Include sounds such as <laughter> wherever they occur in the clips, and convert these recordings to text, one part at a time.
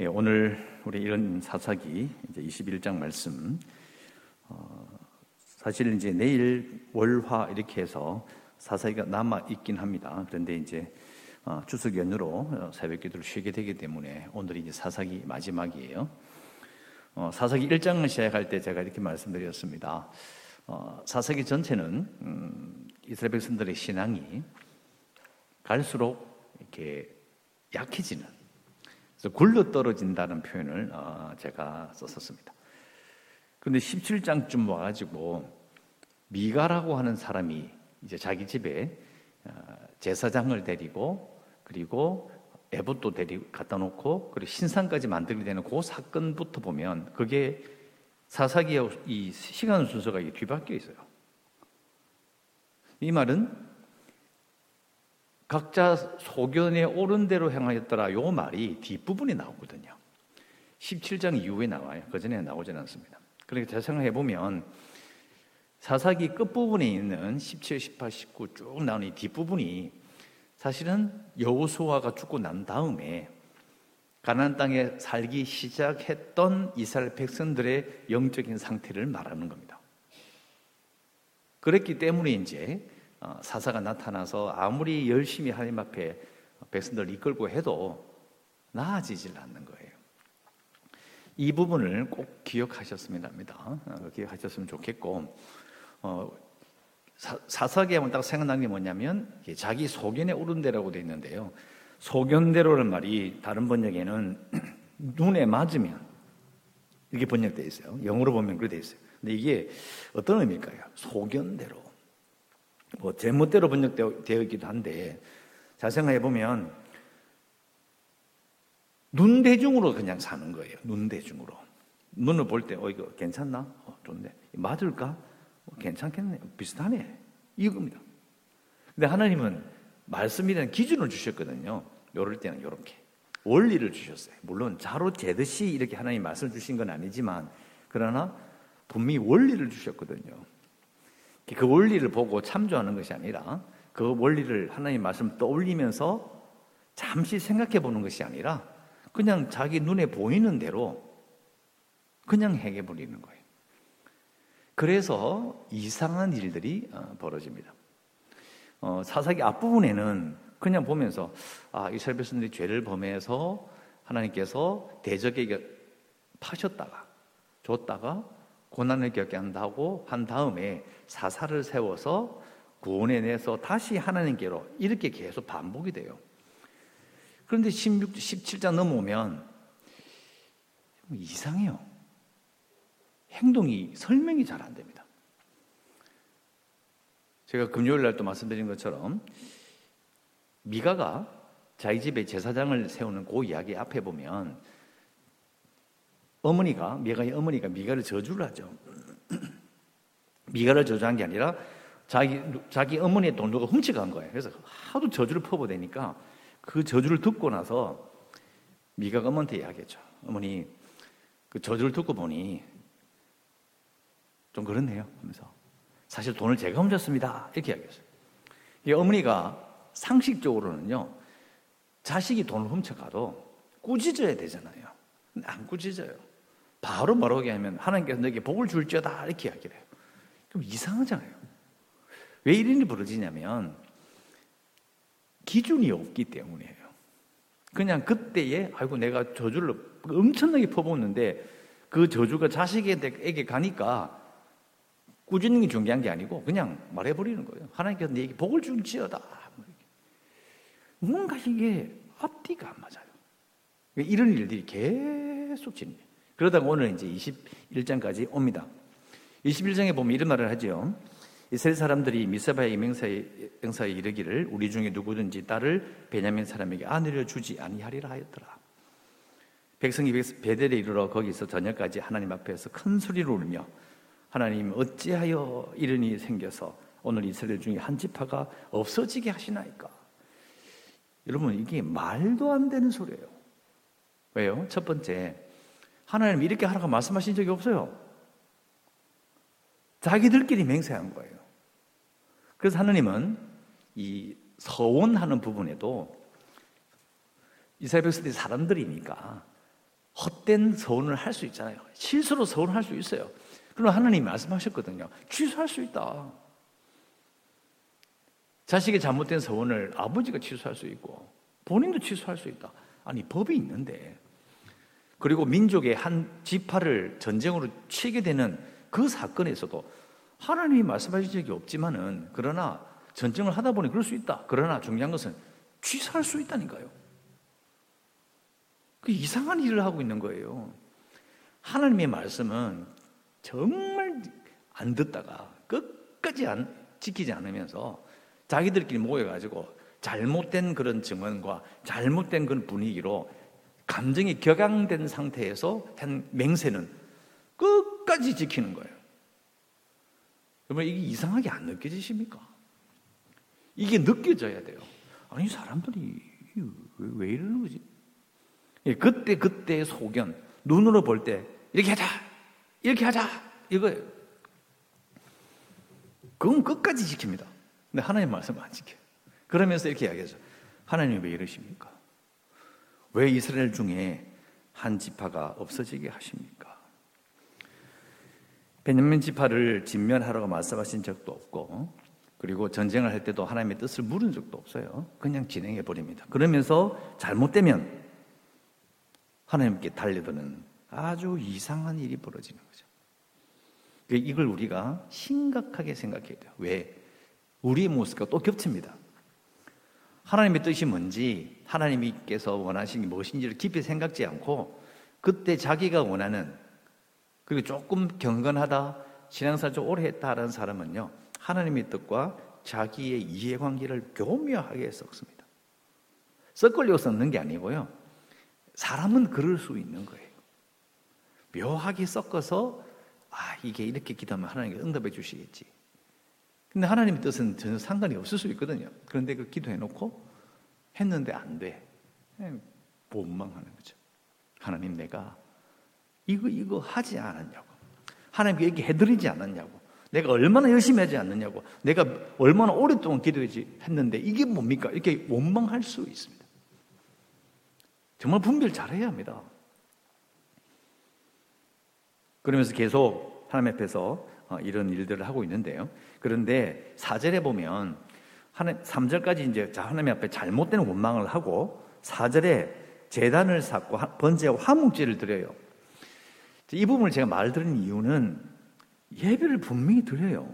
예, 오늘 우리 이런 사사기 이제 21장 말씀 어, 사실 이제 내일 월화 이렇게 해서 사사기가 남아 있긴 합니다. 그런데 이제 어, 추석 연휴로 어, 새벽 기도를 쉬게 되기 때문에 오늘이 이제 사사기 마지막이에요. 어, 사사기 1장을 시작할 때 제가 이렇게 말씀드렸습니다. 어, 사사기 전체는 음, 이스라엘 백성들의 신앙이 갈수록 이렇게 약해지는 그래서 굴러 떨어진다는 표현을 어, 제가 썼었습니다. 그런데 17장쯤 와가지고 미가라고 하는 사람이 이제 자기 집에 어, 제사장을 데리고 그리고 에봇도 데리고 갖다 놓고 그리고 신상까지 만들게 되는 그 사건부터 보면 그게 사사기의 이 시간 순서가 뒤바뀌어 있어요. 이 말은 각자 소견에 옳은 대로 행하였더라. 요 말이 뒷부분에 나오거든요. 17장 이후에 나와요. 그 전에 나오지는 않습니다. 그러니까 잘 생각해 보면 사사기 끝부분에 있는 17, 18, 19 쭉 나오는 이 뒷부분이 사실은 여호수아가 죽고 난 다음에 가나안 땅에 살기 시작했던 이스라엘 백성들의 영적인 상태를 말하는 겁니다. 그랬기 때문에 이제 어, 사사가 나타나서 아무리 열심히 하나님 앞에 백성들을 이끌고 해도 나아지질 않는 거예요. 이 부분을 꼭 기억하셨으면 합니다. 어, 기억하셨으면 좋겠고, 어, 사, 사기에 하면 딱 생각나는 게 뭐냐면, 자기 소견에 오른 대라고 되어 있는데요. 소견대로는 말이 다른 번역에는 <clears throat> 눈에 맞으면, 이렇게 번역되어 있어요. 영어로 보면 그렇게 되어 있어요. 근데 이게 어떤 의미일까요? 소견대로. 뭐 제멋대로 번역되어 있기도 한데 잘 생각해 보면 눈대중으로 그냥 사는 거예요. 눈대중으로. 눈을 볼 때, 어, 이거 괜찮나? 어, 좋네. 맞을까? 어, 괜찮겠네. 비슷하네. 이겁니다. 근데 하나님은 말씀이라는 기준을 주셨거든요. 요럴 때는 요렇게. 원리를 주셨어요. 물론 자로 재듯이 이렇게 하나님 말씀을 주신 건 아니지만, 그러나 분명히 원리를 주셨거든요. 그 원리를 보고 참조하는 것이 아니라 그 원리를 하나님 말씀 떠올리면서 잠시 생각해 보는 것이 아니라 그냥 자기 눈에 보이는 대로 그냥 행해 버리는 거예요. 그래서 이상한 일들이 어, 벌어집니다. 어, 사사기 앞부분에는 그냥 보면서 아, 이스라엘 백성들이 죄를 범해서 하나님께서 대적에게 파셨다가 줬다가 고난을 겪게 한다고 한 다음에 사사를 세워서 구원해내서 다시 하나님께로 이렇게 계속 반복이 돼요. 그런데 16, 17장 넘어오면 이상해요. 행동이 설명이 잘 안 됩니다. 제가 금요일 날 또 말씀드린 것처럼 미가가 자기 집에 제사장을 세우는 그 이야기 앞에 보면 어머니가 미가의 어머니가 미가를 저주를 하죠. <clears throat> 미가를 저주한 게 아니라 자기 자기 어머니의 돈 누가 훔쳐간 거예요. 그래서 하도 저주를 퍼부대니까 그 저주를 듣고 나서 미가가 어머니한테 이야기했죠. 어머니 그 저주를 듣고 보니 좀 그렇네요. 하면서 사실 돈을 제가 훔쳤습니다. 이렇게 이야기했어요. 이 어머니가 상식적으로는요 자식이 돈을 훔쳐가도 꾸짖어야 되잖아요. 안 꾸짖어요. 바로 뭐라고 하면 하나님께서 너에게 복을 줄지어다 이렇게 이야기를 해요. 그럼 이상하잖아요. 왜 이런 일이 벌어지냐면 기준이 없기 때문이에요. 그냥 그때에 아이고 내가 저주를 엄청나게 퍼붓는데 그 저주가 자식에게 가니까 게 중요한 게 아니고 그냥 말해버리는 거예요. 하나님께서 내게 복을 줄지어다. 뭔가 이게 앞뒤가 안 맞아요. 이런 일들이 계속 진행. 그러다가 오늘 이제 21장까지 옵니다. 21장에 보면 이런 말을 하죠. 이스라엘 사람들이 미사바의 맹사에, 맹사에 이르기를 우리 중에 누구든지 딸을 베냐민 사람에게 아내려 주지 아니하리라 하였더라. 백성이 베델에 이르러 거기서 저녁까지 하나님 앞에서 큰 소리로 울며 하나님 어찌하여 이런 일이 생겨서 오늘 이스라엘 중에 한 지파가 없어지게 하시나이까? 여러분 이게 말도 안 되는 소리예요. 왜요? 첫 번째 하나님 이렇게 하라고 말씀하신 적이 없어요. 자기들끼리 맹세한 거예요. 그래서 하나님은 이 서원하는 부분에도 백성들이 사람들이니까 헛된 서원을 할 수 있잖아요. 실수로 서원을 할수 있어요. 그럼 하나님이 말씀하셨거든요. 취소할 수 있다. 자식의 잘못된 서원을 아버지가 취소할 수 있고 본인도 취소할 수 있다. 아니 법이 있는데 그리고 민족의 한 지파를 전쟁으로 치게 되는 그 사건에서도 하나님이 말씀하신 적이 없지만은 그러나 전쟁을 하다 보니 그럴 수 있다. 그러나 중요한 것은 취소할 수 있다니까요. 그 이상한 일을 하고 있는 거예요. 하나님의 말씀은 정말 안 듣다가 끝까지 안 지키지 않으면서 자기들끼리 모여가지고 잘못된 그런 증언과 잘못된 그런 분위기로 감정이 격앙된 상태에서 한 맹세는 끝까지 지키는 거예요. 여러분, 이게 이상하게 안 느껴지십니까? 이게 느껴져야 돼요. 아니, 사람들이 왜 이러는 거지? 예, 그때, 그때의 소견, 눈으로 볼 때, 이렇게 하자! 이렇게 하자! 이거예요. 그건 끝까지 지킵니다. 근데 하나님 말씀 안 지켜요. 그러면서 이렇게 이야기하죠. 하나님 왜 이러십니까? 왜 이스라엘 중에 한 지파가 없어지게 하십니까? 베냐민 지파를 진면하라고 말씀하신 적도 없고 그리고 전쟁을 할 때도 하나님의 뜻을 물은 적도 없어요. 그냥 진행해 버립니다. 그러면서 잘못되면 하나님께 달려드는 아주 이상한 일이 벌어지는 거죠. 이걸 우리가 심각하게 생각해야 돼요. 왜? 우리의 모습과 또 겹칩니다. 하나님의 뜻이 뭔지, 하나님께서 원하시는 게 무엇인지를 깊이 생각지 않고, 그때 자기가 원하는, 그리고 조금 경건하다, 신앙생활 좀 오래 했다라는 사람은요, 하나님의 뜻과 자기의 이해관계를 교묘하게 섞습니다. 섞으려고 섞는 게 아니고요. 사람은 그럴 수 있는 거예요. 묘하게 섞어서, 아, 이게 이렇게 기도하면 하나님께 응답해 주시겠지. 근데 하나님의 뜻은 전혀 상관이 없을 수 있거든요. 그런데 그 기도해놓고 했는데 안 돼. 원망하는 거죠. 하나님 내가 이거 이거 하지 않았냐고. 하나님께 얘기 해드리지 않았냐고. 내가 얼마나 열심히 하지 않느냐고. 내가 얼마나 오랫동안 기도했지 했는데 이게 뭡니까? 이렇게 원망할 수 있습니다. 정말 분별 잘해야 합니다. 그러면서 계속 하나님 앞에서 어, 이런 일들을 하고 있는데요. 그런데 사절에 보면 하나님 3절까지 이제 하나님 앞에 잘못된 원망을 하고 4절에 재단을 쌓고 번제와 화목제를 드려요. 이 부분을 제가 말 드린 이유는 예배를 분명히 드려요.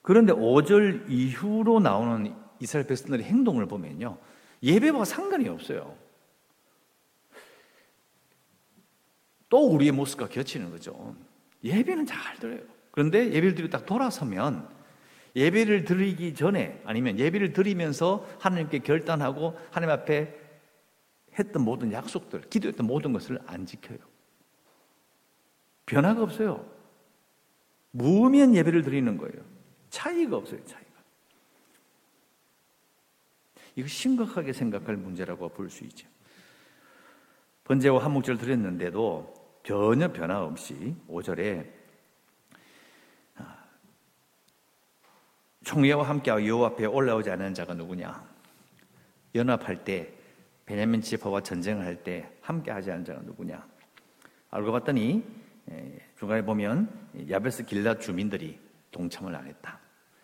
그런데 5절 이후로 나오는 이스라엘 백성들의 행동을 보면요. 예배와 상관이 없어요. 또 우리의 모습과 겹치는 거죠. 예배는 잘 드려요. 그런데 예배를 드리고 딱 돌아서면 예배를 드리기 전에 아니면 예배를 드리면서 하나님께 결단하고 하나님 앞에 했던 모든 약속들, 기도했던 모든 것을 안 지켜요. 변화가 없어요. 무면 예배를 드리는 거예요. 차이가 없어요, 차이가. 이거 심각하게 생각할 문제라고 볼 수 있죠. 번제와 한목절 드렸는데도 전혀 변화 없이 5절에 총회와 함께하고 여호와 앞에 올라오지 않은 자가 누구냐? 연합할 때 베냐민 지파와 전쟁을 할 때 함께 하지 않은 자가 누구냐? 알고 봤더니 중간에 보면 야베스 길라 주민들이 동참을 안 했다.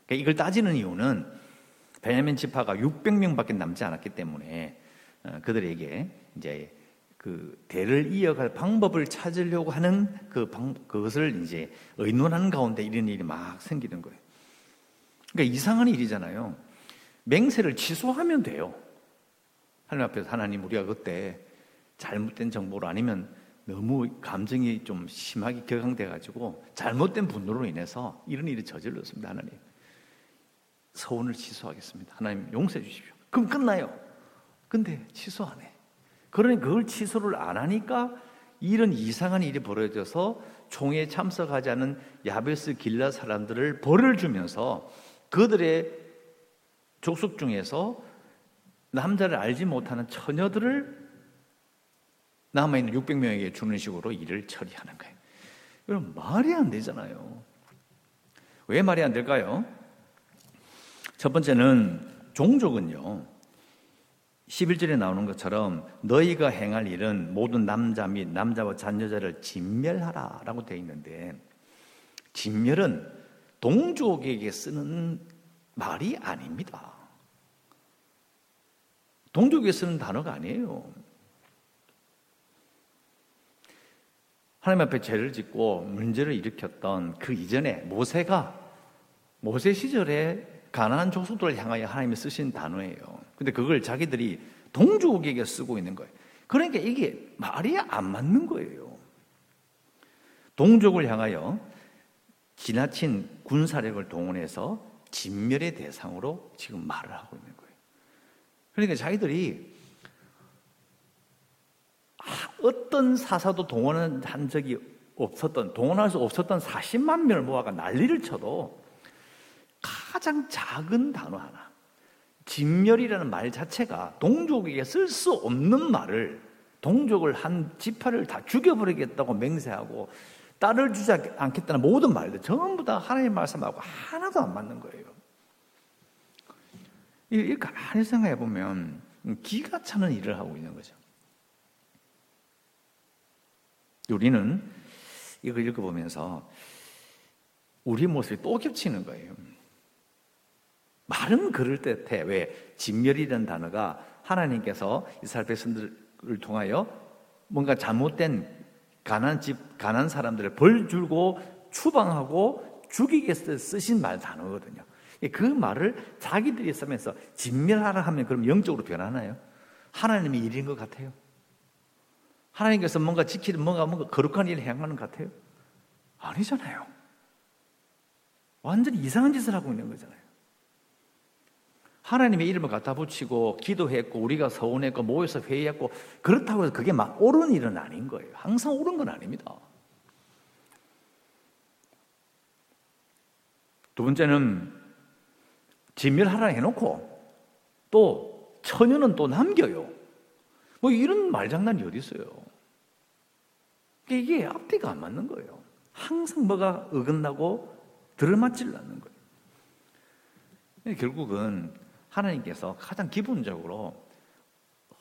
그러니까 이걸 따지는 이유는 베냐민 지파가 600명밖에 남지 않았기 때문에 어, 그들에게 이제 그 대를 이어갈 방법을 찾으려고 하는 그 방, 그것을 이제 의논하는 가운데 이런 일이 막 생기는 거예요. 그러니까 이상한 일이잖아요. 맹세를 취소하면 돼요. 하나님 앞에서 하나님 우리가 그때 잘못된 정보로 아니면 너무 감정이 좀 심하게 격앙돼 가지고 잘못된 분노로 인해서 이런 일이 저질렀습니다. 하나님. 서원을 취소하겠습니다. 하나님 용서해 주십시오. 그럼 끝나요. 근데 취소 안 해. 그러니 그걸 취소를 안 하니까 이런 이상한 일이 벌어져서 총에 참석하지 않은 야베스 길라 사람들을 벌을 주면서 그들의 족속 중에서 남자를 알지 못하는 처녀들을 남아있는 600명에게 주는 식으로 일을 처리하는 거예요. 이건 말이 안 되잖아요. 왜 말이 안 될까요? 첫 번째는 종족은요, 11절에 나오는 것처럼 너희가 행할 일은 모든 남자 및 남자와 잔여자를 진멸하라 라고 되어 있는데 진멸은 동족에게 쓰는 말이 아닙니다. 동족에게 쓰는 단어가 아니에요. 하나님 앞에 죄를 짓고 문제를 일으켰던 그 이전에 모세가 모세 시절에 가나안 족속들을 향하여 하나님이 쓰신 단어예요. 근데 그걸 자기들이 동족에게 쓰고 있는 거예요. 그러니까 이게 말이 안 맞는 거예요. 동족을 향하여 지나친 군사력을 동원해서 진멸의 대상으로 지금 말을 하고 있는 거예요. 그러니까 자기들이 어떤 사사도 동원한 적이 없었던, 동원할 수 없었던 40만 명을 모아가 난리를 쳐도 가장 작은 단어 하나, 진멸이라는 말 자체가 동족에게 쓸 수 없는 말을 동족을 한 지파를 다 죽여버리겠다고 맹세하고 딸을 주지 않겠다는 모든 말들 전부 다 하나님 말씀하고 하나도 안 맞는 거예요. 이렇게 가만히 생각해 보면 기가 차는 일을 하고 있는 거죠. 우리는 이걸 읽어보면서 우리 모습이 또 겹치는 거예요. 말은 그럴듯해. 왜? 진멸이라는 단어가 하나님께서 이스라엘 백성들을 통하여 뭔가 잘못된 가난 집, 가난 사람들을 벌 줄고 추방하고 위해서 쓰신 말 단어거든요. 그 말을 자기들이 쓰면서 진멸하라 하면 그럼 영적으로 변하나요? 하나님의 일인 것 같아요. 하나님께서 뭔가 지키는 뭔가 뭔가 거룩한 일을 행하는 것 같아요? 아니잖아요. 완전히 이상한 짓을 하고 있는 거잖아요. 하나님의 이름을 갖다 붙이고 기도했고 우리가 서운했고 모여서 회의했고 그렇다고 해서 그게 막 옳은 일은 아닌 거예요. 항상 옳은 건 아닙니다. 두 번째는 진멸하라 해놓고 또 처녀는 또 남겨요. 뭐 이런 말장난이 어디 있어요? 이게 앞뒤가 안 맞는 거예요. 항상 뭐가 어긋나고 들어맞질 않는 거예요. 결국은 하나님께서 가장 기본적으로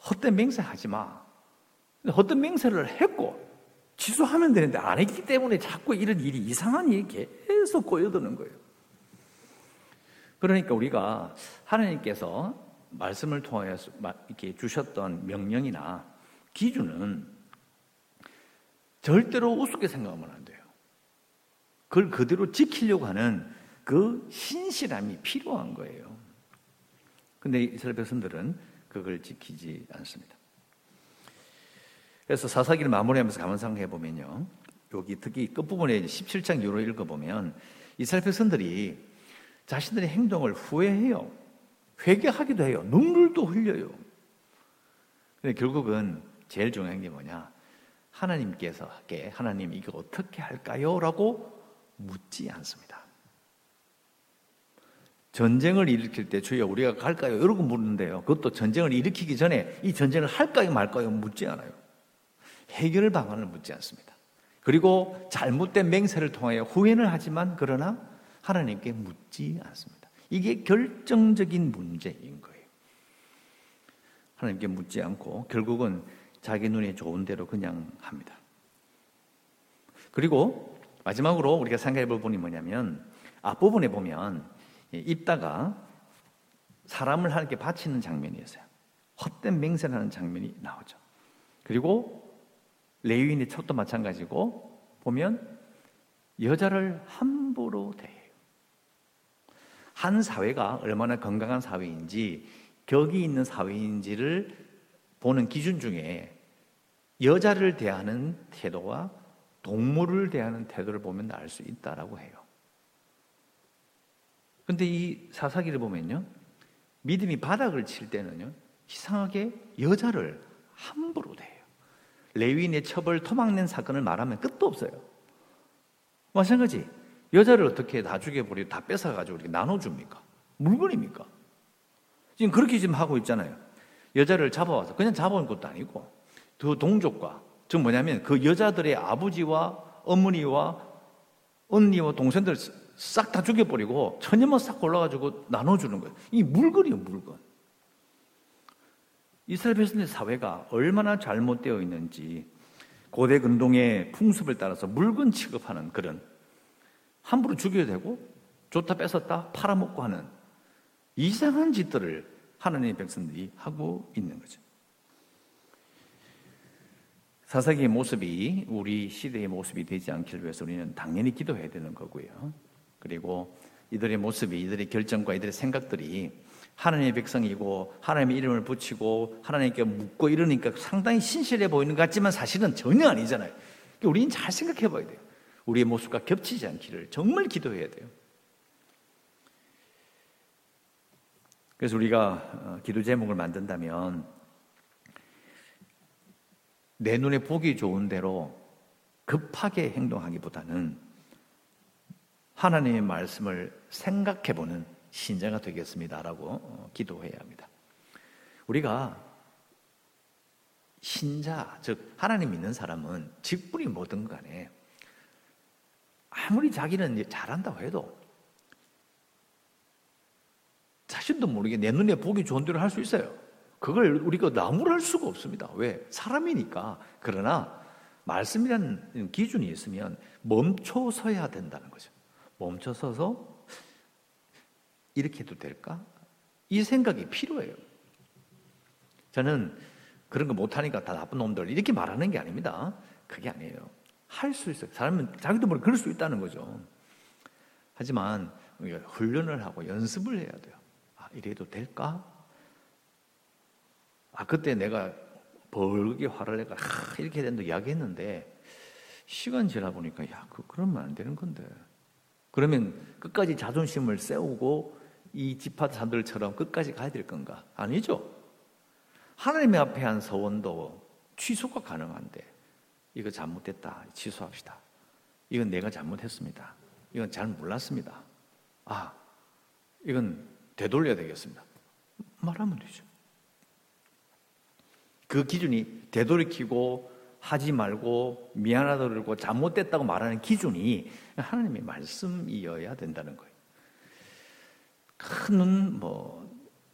헛된 맹세하지 마. 헛된 맹세를 했고 취소하면 되는데 안 했기 때문에 자꾸 이런 일이 이상한 일이 계속 꼬여드는 거예요. 그러니까 우리가 하나님께서 말씀을 통하여서 이렇게 주셨던 명령이나 기준은 절대로 우습게 생각하면 안 돼요. 그걸 그대로 지키려고 하는 그 신실함이 필요한 거예요. 근데 이스라엘 백성들은 그걸 지키지 않습니다. 그래서 사사기를 마무리하면서 감상해 보면요. 여기 특히 끝부분에 17장 이후로 읽어보면 이스라엘 백성들이 자신들의 행동을 후회해요. 회개하기도 해요. 눈물도 흘려요. 근데 결국은 제일 중요한 게 뭐냐? 하나님께서 하나님 이거 어떻게 할까요? 라고 묻지 않습니다. 전쟁을 일으킬 때 주여 우리가 갈까요? 이러고 묻는데요. 그것도 전쟁을 일으키기 전에 이 전쟁을 할까요 말까요 묻지 않아요. 해결 방안을 묻지 않습니다. 그리고 잘못된 맹세를 통하여 후회는 하지만 그러나 하나님께 묻지 않습니다. 이게 결정적인 문제인 거예요. 하나님께 묻지 않고 결국은 자기 눈에 좋은 대로 그냥 합니다. 그리고 마지막으로 우리가 생각해 볼 부분이 뭐냐면 앞부분에 보면 입다가 사람을 하나님께 바치는 장면이었어요. 헛된 맹세라는 장면이 나오죠. 그리고 레위인의 첩도 마찬가지고 보면 여자를 함부로 대해요. 한 사회가 얼마나 건강한 사회인지 격이 있는 사회인지를 보는 기준 중에 여자를 대하는 태도와 동물을 대하는 태도를 보면 알 수 있다라고 해요. 근데 이 사사기를 보면요. 믿음이 바닥을 칠 때는요. 이상하게 여자를 함부로 대요 레위인의 처벌 토막낸 사건을 말하면 끝도 없어요. 마찬가지. 여자를 어떻게 다 죽여버리고 다 뺏어가지고 이렇게 나눠줍니까? 물건입니까? 지금 그렇게 지금 하고 있잖아요. 여자를 잡아와서 그냥 잡아온 것도 아니고 그 동족과 즉 뭐냐면 그 여자들의 아버지와 어머니와 언니와 동생들 싹 다 죽여버리고 천년만 싹 골라가지고 나눠주는 거예요. 이 물건이에요, 물건. 이스라엘 백성의 사회가 얼마나 잘못되어 있는지 고대 근동의 풍습을 따라서 물건 취급하는 그런 함부로 죽여야 되고 좋다 뺏었다 팔아먹고 하는 이상한 짓들을 하나님의 백성들이 하고 있는 거죠. 사사기의 모습이 우리 시대의 모습이 되지 않기를 위해서 우리는 당연히 기도해야 되는 거고요. 그리고 이들의 모습이 이들의 결정과 이들의 생각들이 하나님의 백성이고 하나님의 이름을 붙이고 하나님께 묻고 이러니까 상당히 신실해 보이는 것 같지만 사실은 전혀 아니잖아요. 그러니까 우리는 잘 생각해 봐야 돼요. 우리의 모습과 겹치지 않기를 정말 기도해야 돼요. 그래서 우리가 어, 기도 제목을 만든다면 내 눈에 보기 좋은 대로 급하게 행동하기보다는 하나님의 말씀을 생각해 보는 신자가 되겠습니다라고 어, 기도해야 합니다. 우리가 신자, 즉 하나님 믿는 사람은 직분이 뭐든 간에 아무리 자기는 잘한다고 해도 자신도 모르게 내 눈에 보기 좋은 대로 할 수 있어요. 그걸 우리가 나무랄 수가 없습니다. 왜? 사람이니까. 그러나 말씀이라는 기준이 있으면 멈춰서야 된다는 거죠. 멈춰서서 이렇게 해도 될까? 이 생각이 필요해요. 저는 그런 거 못하니까 다 나쁜 놈들 이렇게 말하는 게 아닙니다. 그게 아니에요. 할 수 있어요. 사람은 자기도 모르게 그럴 수 있다는 거죠. 하지만 훈련을 하고 연습을 해야 돼요. 아, 이래도 될까? 아, 그때 내가 벌게 화를 내가 아, 이렇게 된다 이야기했는데 시간 지나 보니까 야, 그 그러면 안 되는 건데. 그러면 끝까지 자존심을 세우고 이 지파사들처럼 끝까지 가야 될 건가? 아니죠. 하나님의 앞에 한 서원도 취소가 가능한데 이거 잘못됐다. 취소합시다. 이건 내가 잘못했습니다. 이건 잘 몰랐습니다. 아, 이건 되돌려야 되겠습니다. 말하면 되죠. 그 기준이 되돌이키고 하지 말고 미안하다고 그러고 잘못됐다고 말하는 기준이 하나님의 말씀이어야 된다는 거예요. 큰 뭐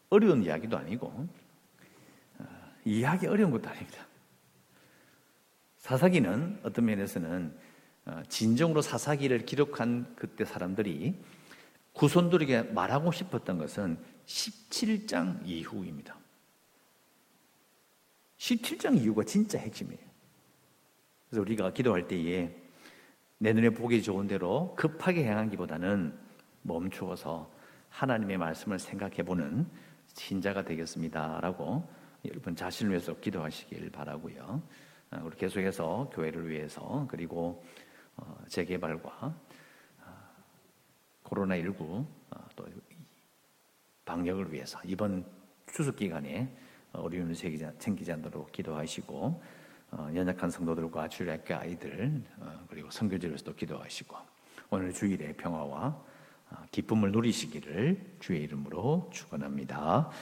어려운 이야기도 아니고 어, 이해하기 어려운 것도 아닙니다. 사사기는 어떤 면에서는 어, 진정으로 사사기를 기록한 그때 사람들이 구손들에게 말하고 싶었던 것은 17장 이후입니다. 17장 이후가 진짜 핵심이에요. 그래서 우리가 기도할 때에 내 눈에 보기 좋은 대로 급하게 행하기보다는 멈추어서 하나님의 말씀을 생각해 보는 신자가 되겠습니다라고 여러분 자신을 위해서 기도하시길 바라고요. 어, 우리 계속해서 교회를 위해서 그리고 어, 재개발과 코로나 19 어, 또 방역을 위해서 이번 추석 기간에 우리 윤 챙기지 않도록 기도하시고 연약한 성도들과 주일학교 아이들 그리고 선교지로서도 기도하시고 오늘 주일의 평화와 기쁨을 누리시기를 주의 이름으로 축원합니다.